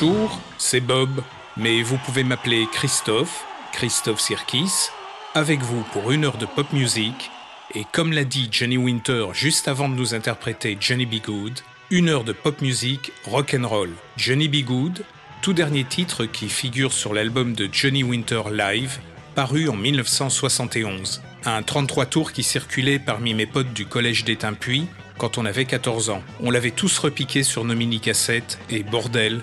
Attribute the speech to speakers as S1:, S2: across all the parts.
S1: Bonjour, c'est Bob, mais vous pouvez m'appeler Christophe, Christophe Sirkis, avec vous pour une heure de pop music, et comme l'a dit Johnny Winter juste avant de nous interpréter Johnny B. Good, une heure de pop music rock and roll. Johnny B. Good, tout dernier titre qui figure sur l'album de Johnny Winter Live, paru en 1971. Un 33 tours qui circulait parmi mes potes du collège d'Étain-Puy quand on avait 14 ans. On l'avait tous repiqué sur nos mini-cassettes et bordel,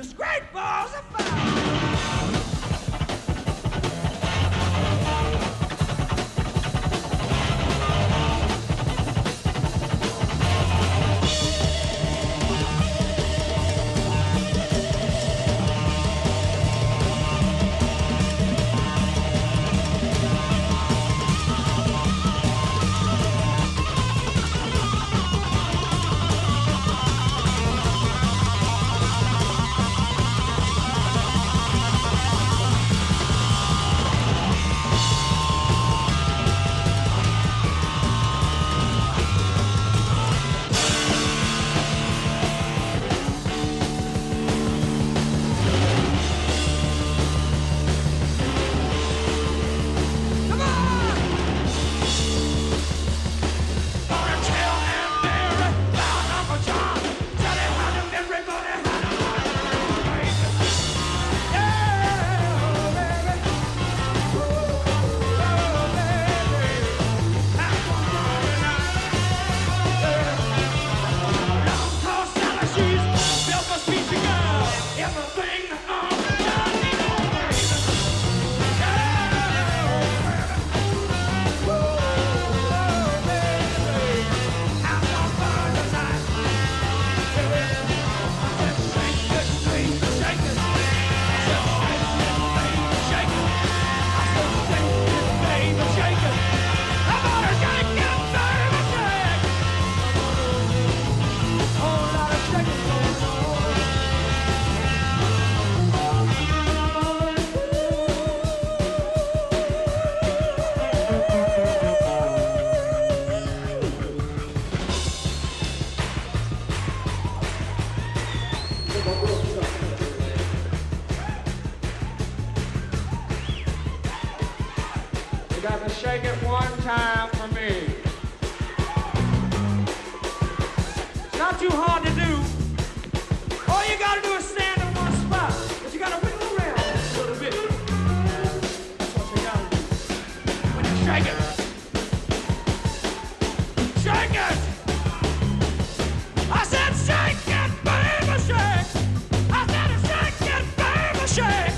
S2: Gracious, great balls of fire. ricochet.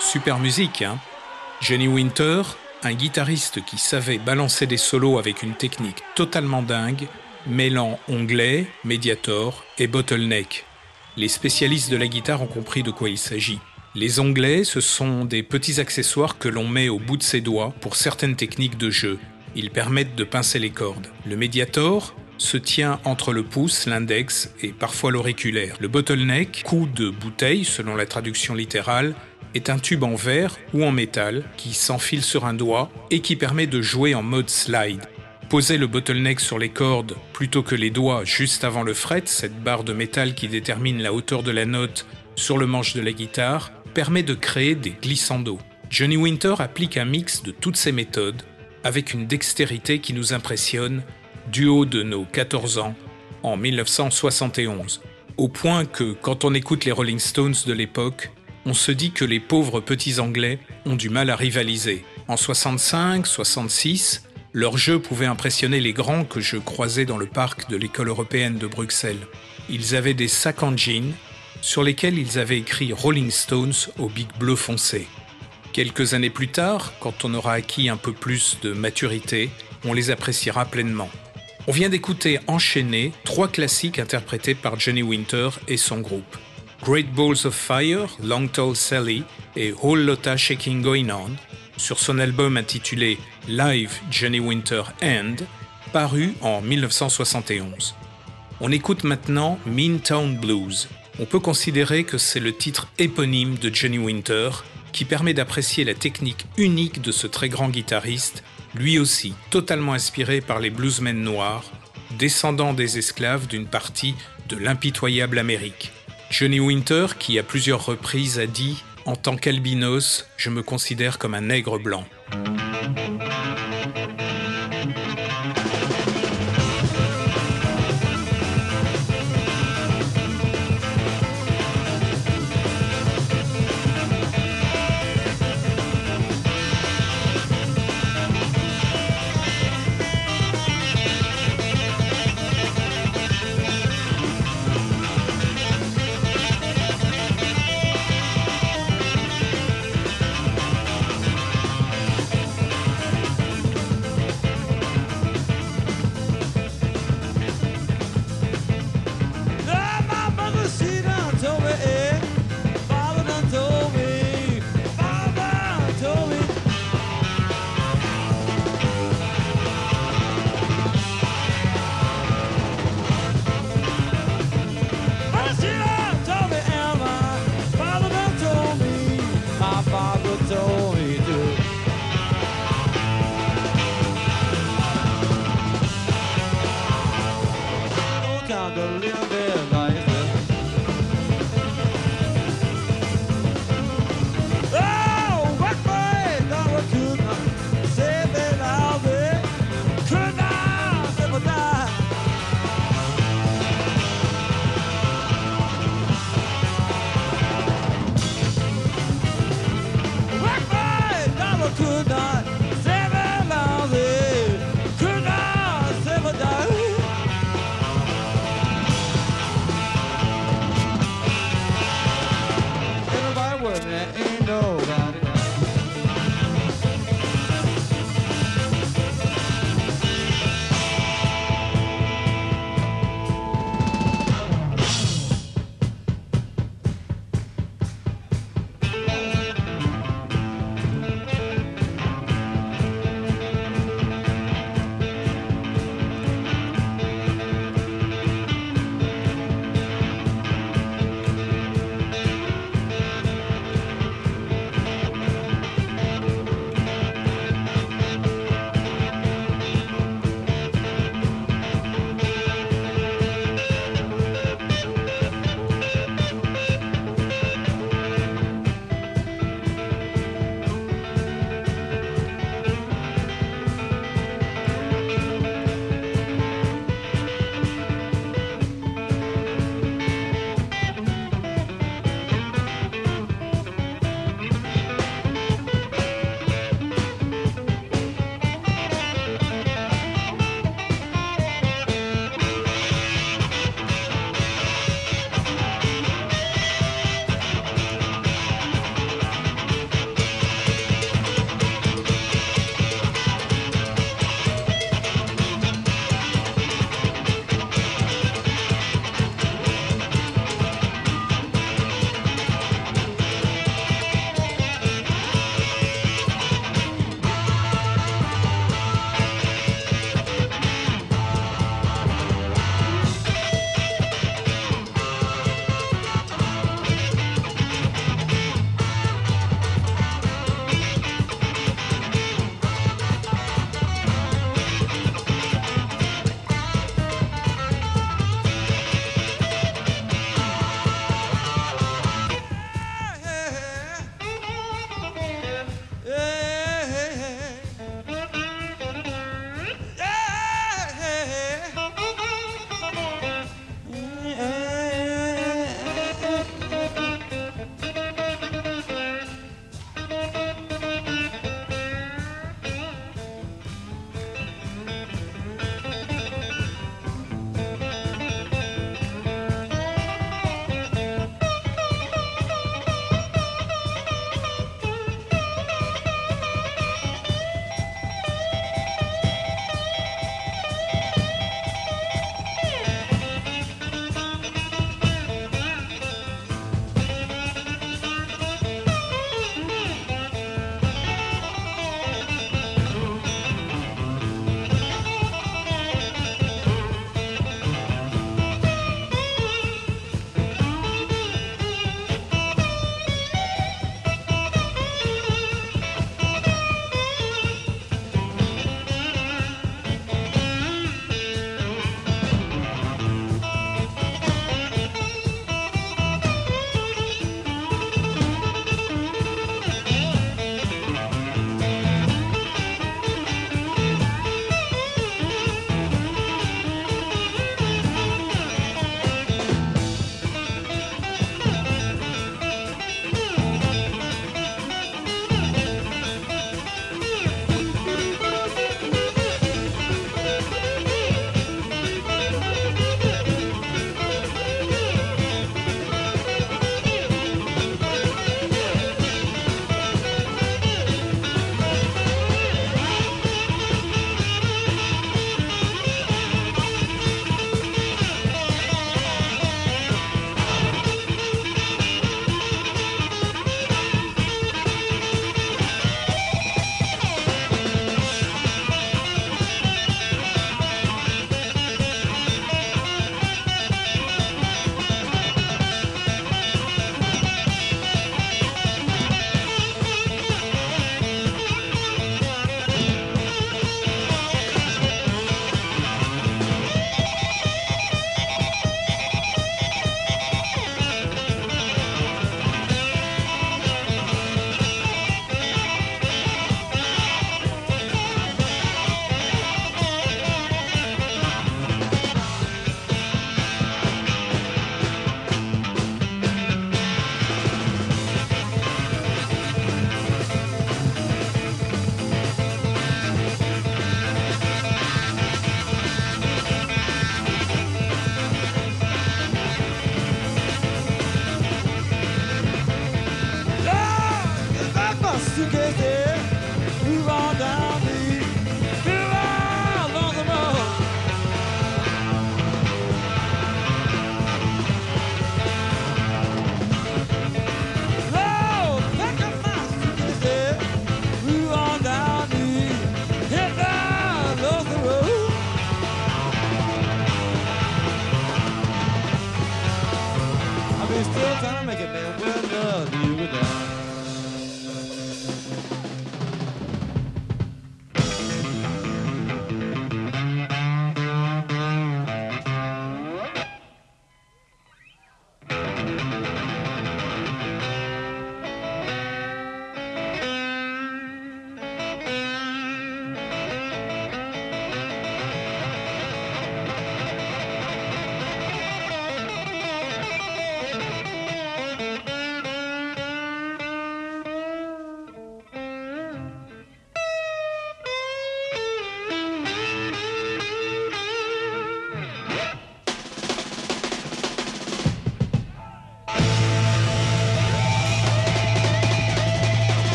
S3: Super musique, hein Jenny Winter, un guitariste qui savait balancer des solos avec une technique totalement dingue, mêlant onglet, médiator et bottleneck. Les spécialistes de la guitare ont compris de quoi il s'agit. Les onglets, ce sont des petits accessoires que l'on met au bout de ses doigts pour certaines techniques de jeu. Ils permettent de pincer les cordes. Le médiator, se tient entre le pouce, l'index et parfois l'auriculaire. Le bottleneck, coup de bouteille selon la traduction littérale, est un tube en verre ou en métal qui s'enfile sur un doigt et qui permet de jouer en mode slide. Poser le bottleneck sur les cordes plutôt que les doigts juste avant le fret, cette barre de métal qui détermine la hauteur de la note sur le manche de la guitare permet de créer des glissandos. Johnny Winter applique un mix de toutes ces méthodes avec une dextérité qui nous impressionne du haut de nos 14 ans en 1971. Au point que quand on écoute les Rolling Stones de l'époque, on se dit que les pauvres petits Anglais ont du mal à rivaliser. En 65, 66, leur jeu pouvait impressionner les grands que je croisais dans le parc de l'école européenne de Bruxelles. Ils avaient des sacs en jean sur lesquels ils avaient écrit Rolling Stones au bic bleu foncé. Quelques années plus tard, quand on aura acquis un peu plus de maturité, on les appréciera pleinement. On vient d'écouter enchaîner trois classiques interprétés par Johnny Winter et son groupe. Great Balls of Fire, Long Tall Sally et Whole Lotta Shaking Going On, sur son album intitulé Live Johnny Winter End, paru en 1971. On écoute maintenant Mean Town Blues. On peut considérer que c'est le titre éponyme de Johnny Winter, qui permet d'apprécier la technique unique de ce très grand guitariste, lui aussi totalement inspiré par les bluesmen noirs, descendants des esclaves d'une partie de l'impitoyable Amérique. Johnny Winter, qui à plusieurs reprises a dit En tant qu'albinos, je me considère comme un nègre blanc.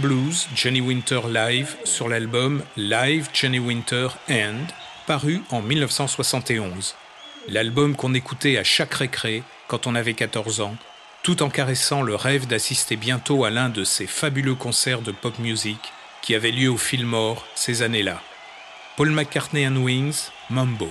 S3: Blues, Johnny Winter Live sur l'album Live Johnny Winter and, paru en 1971. L'album qu'on écoutait à chaque récré quand on avait 14 ans, tout en caressant le rêve d'assister bientôt à l'un de ces fabuleux concerts de pop music qui avaient lieu au Fillmore ces années-là. Paul McCartney and Wings, Mambo.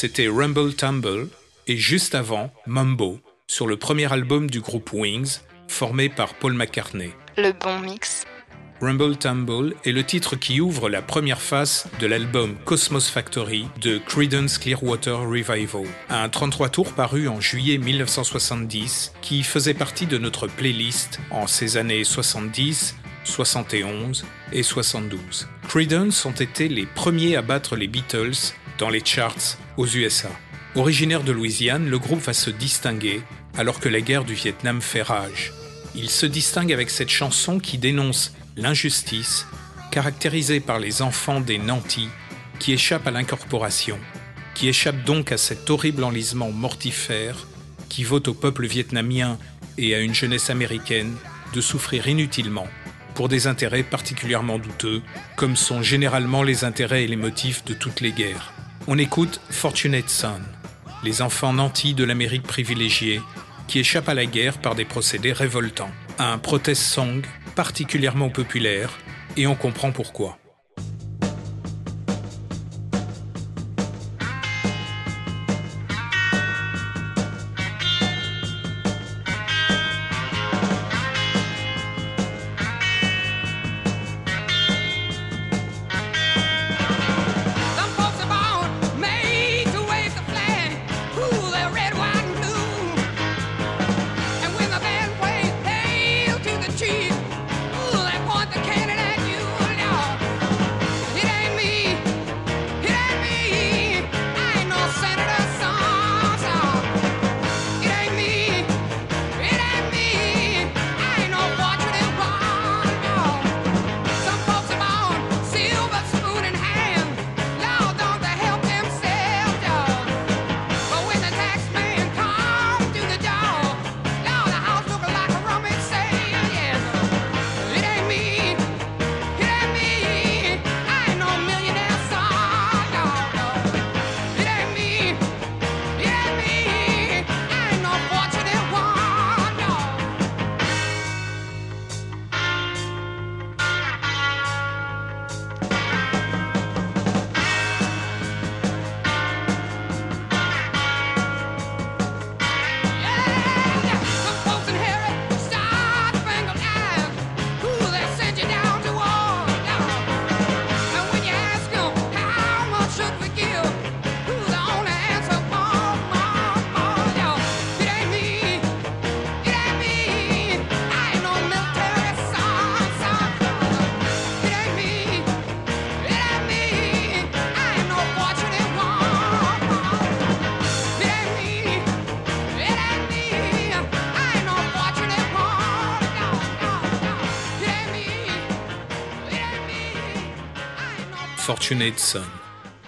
S3: C'était Rumble Tumble et juste avant Mumbo sur le premier album du groupe Wings formé par Paul McCartney.
S4: Le bon mix.
S3: Rumble Tumble est le titre qui ouvre la première face de l'album Cosmos Factory de Creedence Clearwater Revival, un 33 tours paru en juillet 1970 qui faisait partie de notre playlist en ces années 70, 71 et 72. Creedence ont été les premiers à battre les Beatles dans les charts aux USA. Originaire de Louisiane, le groupe va se distinguer alors que la guerre du Vietnam fait rage. Il se distingue avec cette chanson qui dénonce l'injustice, caractérisée par les enfants des nantis qui échappent à l'incorporation, qui échappent donc à cet horrible enlisement mortifère qui vaut au peuple vietnamien et à une jeunesse américaine de souffrir inutilement pour des intérêts particulièrement douteux, comme sont généralement les intérêts et les motifs de toutes les guerres. On écoute Fortunate Son, les enfants nantis de l'Amérique privilégiée qui échappent à la guerre par des procédés révoltants. Un protest song particulièrement populaire et on comprend pourquoi.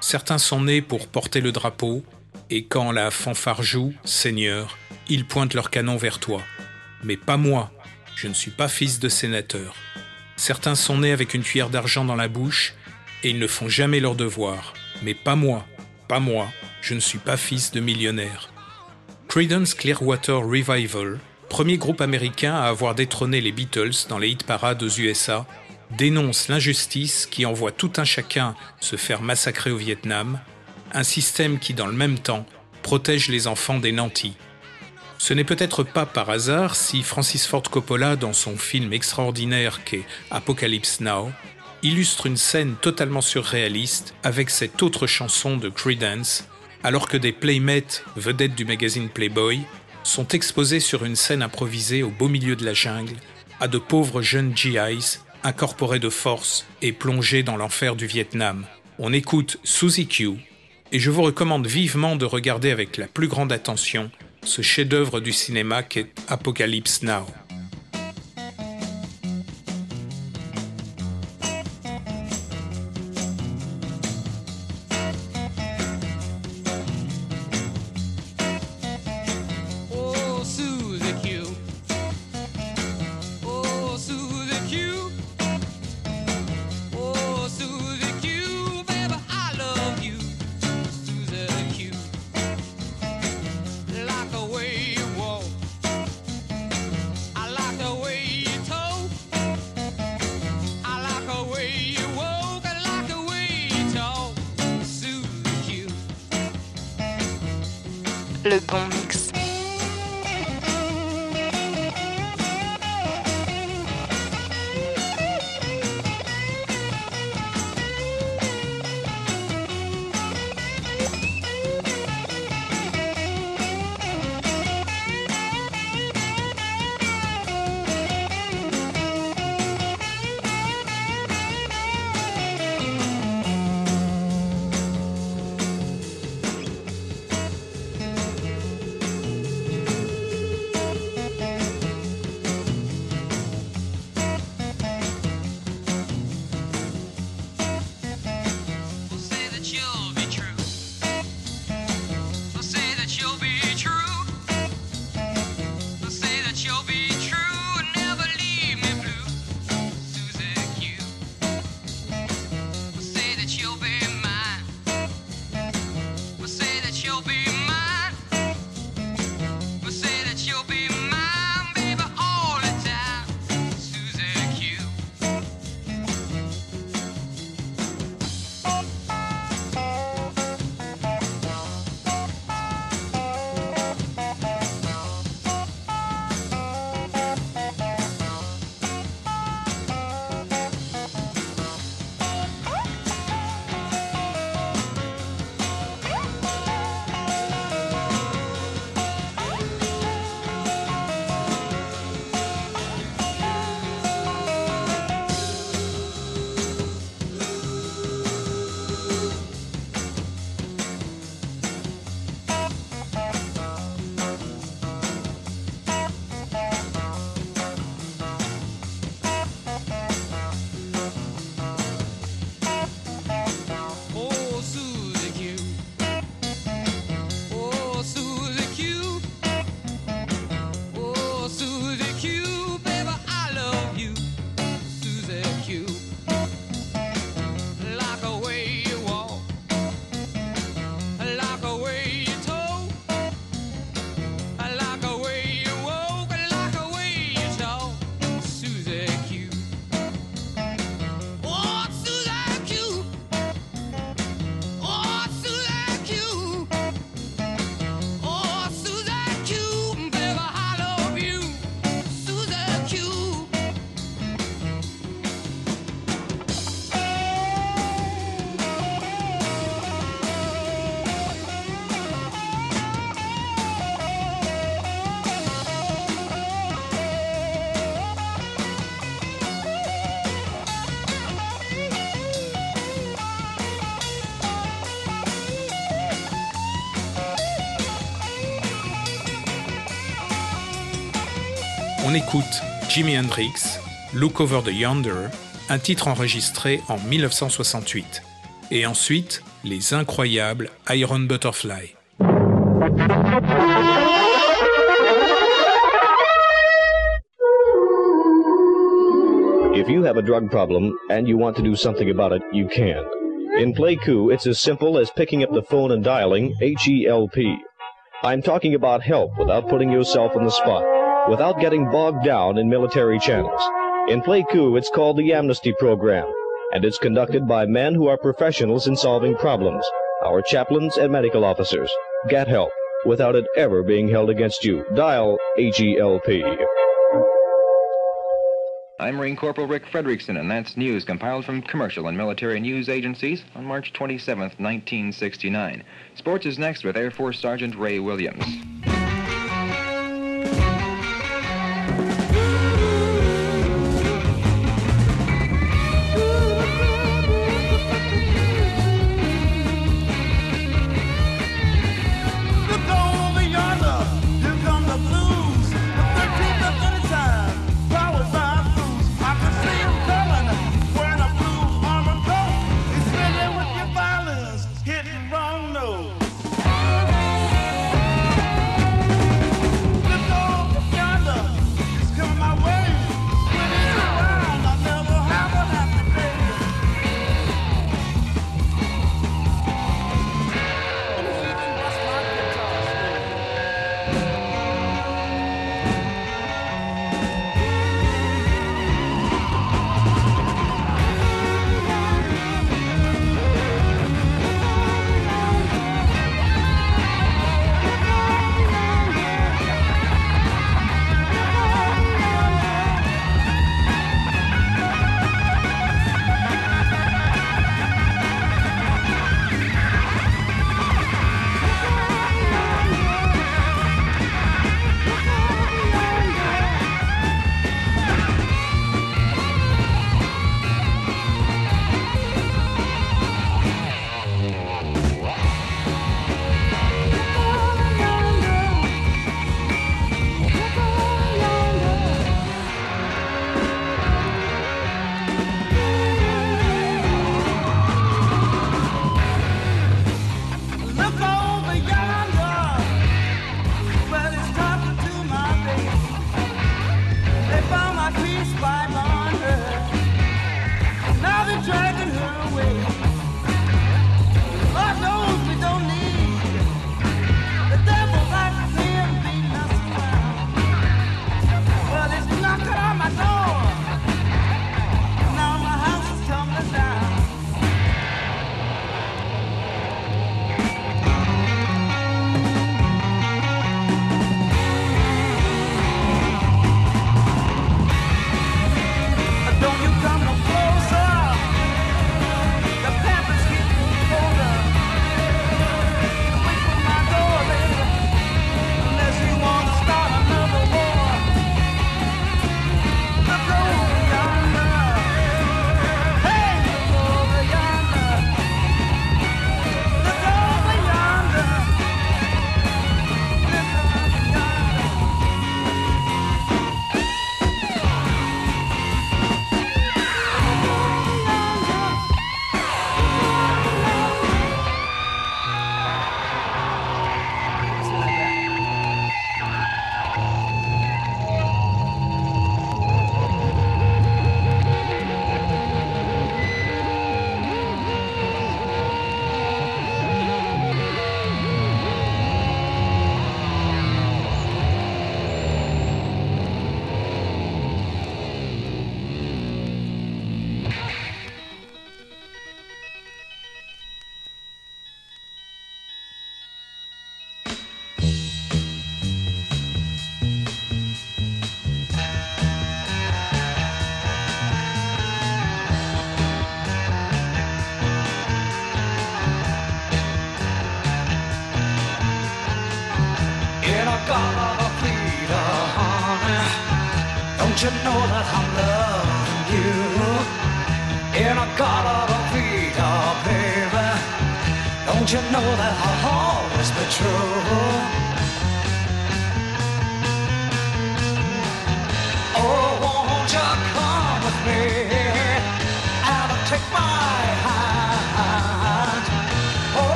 S3: Certains sont nés pour porter le drapeau, et quand la fanfare joue, Seigneur, ils pointent leur canon vers toi. Mais pas moi, je ne suis pas fils de sénateur. Certains sont nés avec une cuillère d'argent dans la bouche, et ils ne font jamais leur devoir. Mais pas moi, pas moi, je ne suis pas fils de millionnaire. Creedence Clearwater Revival, premier groupe américain à avoir détrôné les Beatles dans les hit parades aux USA, dénonce l'injustice qui envoie tout un chacun se faire massacrer au Vietnam, un système qui, dans le même temps, protège les enfants des nantis. Ce n'est peut-être pas par hasard si Francis Ford Coppola, dans son film extraordinaire qu'est Apocalypse Now, illustre une scène totalement surréaliste avec cette autre chanson de Creedence, alors que des playmates, vedettes du magazine Playboy, sont exposés sur une scène improvisée au beau milieu de la jungle, à de pauvres jeunes GIs, incorporés de force et plongés dans l'enfer du Vietnam. On écoute Suzy Q, et je vous recommande vivement de regarder avec la plus grande attention ce chef-d'œuvre du cinéma qu'est Apocalypse Now. On écoute Jimi Hendrix, Look Over the Yonder, un titre enregistré en 1968. Et ensuite, les incroyables Iron Butterfly.
S5: If you have a drug problem and you want to do something about it, you can. In Playku, it's as simple as picking up the phone and dialing H-E-L-P. I'm talking about help without putting yourself in the spot, without getting bogged down in military channels. In Playku, it's called the Amnesty Program, and it's conducted by men who are professionals in solving problems, our chaplains and medical officers. Get help without it ever being held against you. Dial H-E-L-P.
S1: I'm Marine Corporal Rick Frederickson, and that's news compiled from commercial and military news agencies on March 27, 1969. Sports is next with Air Force Sergeant Ray Williams.
S2: long nose.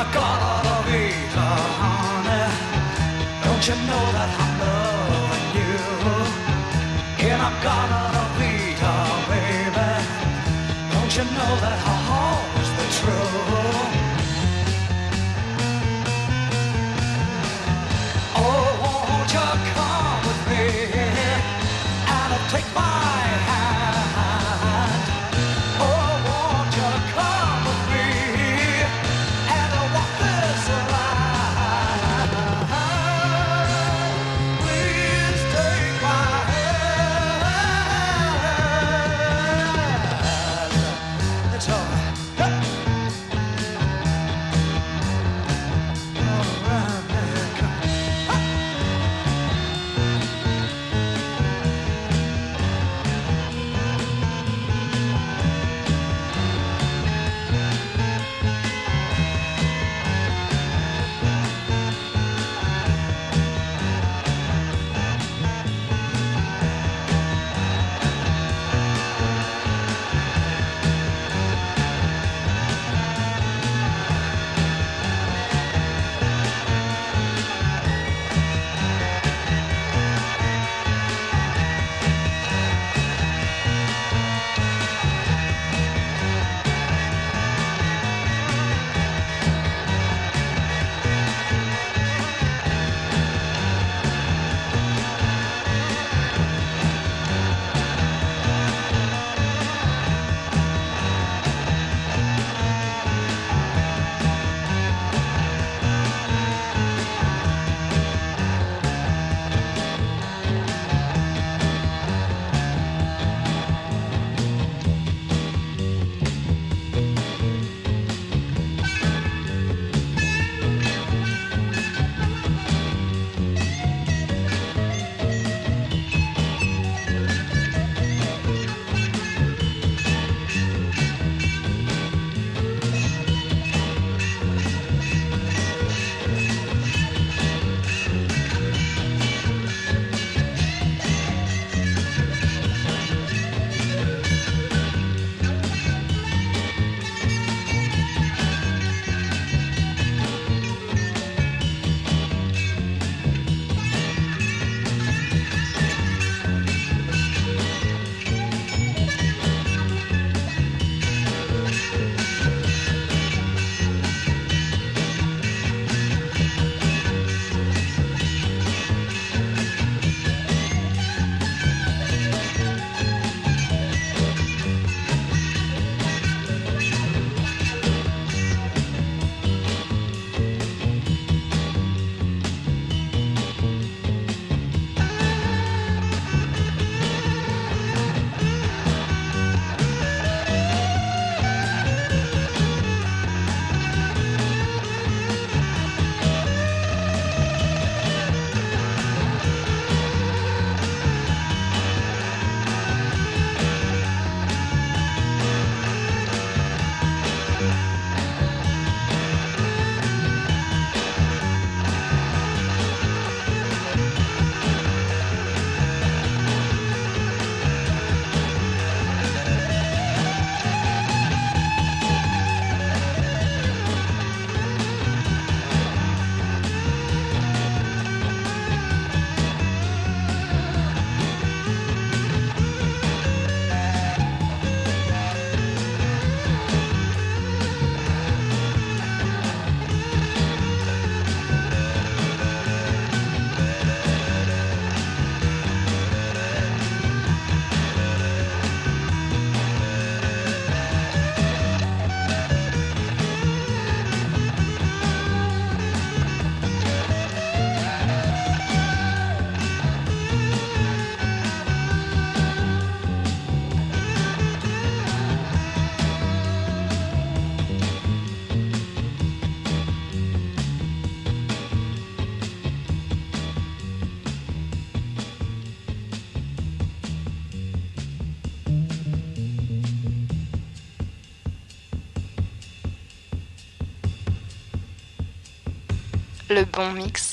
S2: I
S4: gotta be the honey. Don't you know that I'm loving you? And I gotta be the baby. Don't you know that I'll always be true?
S6: Le bon mix.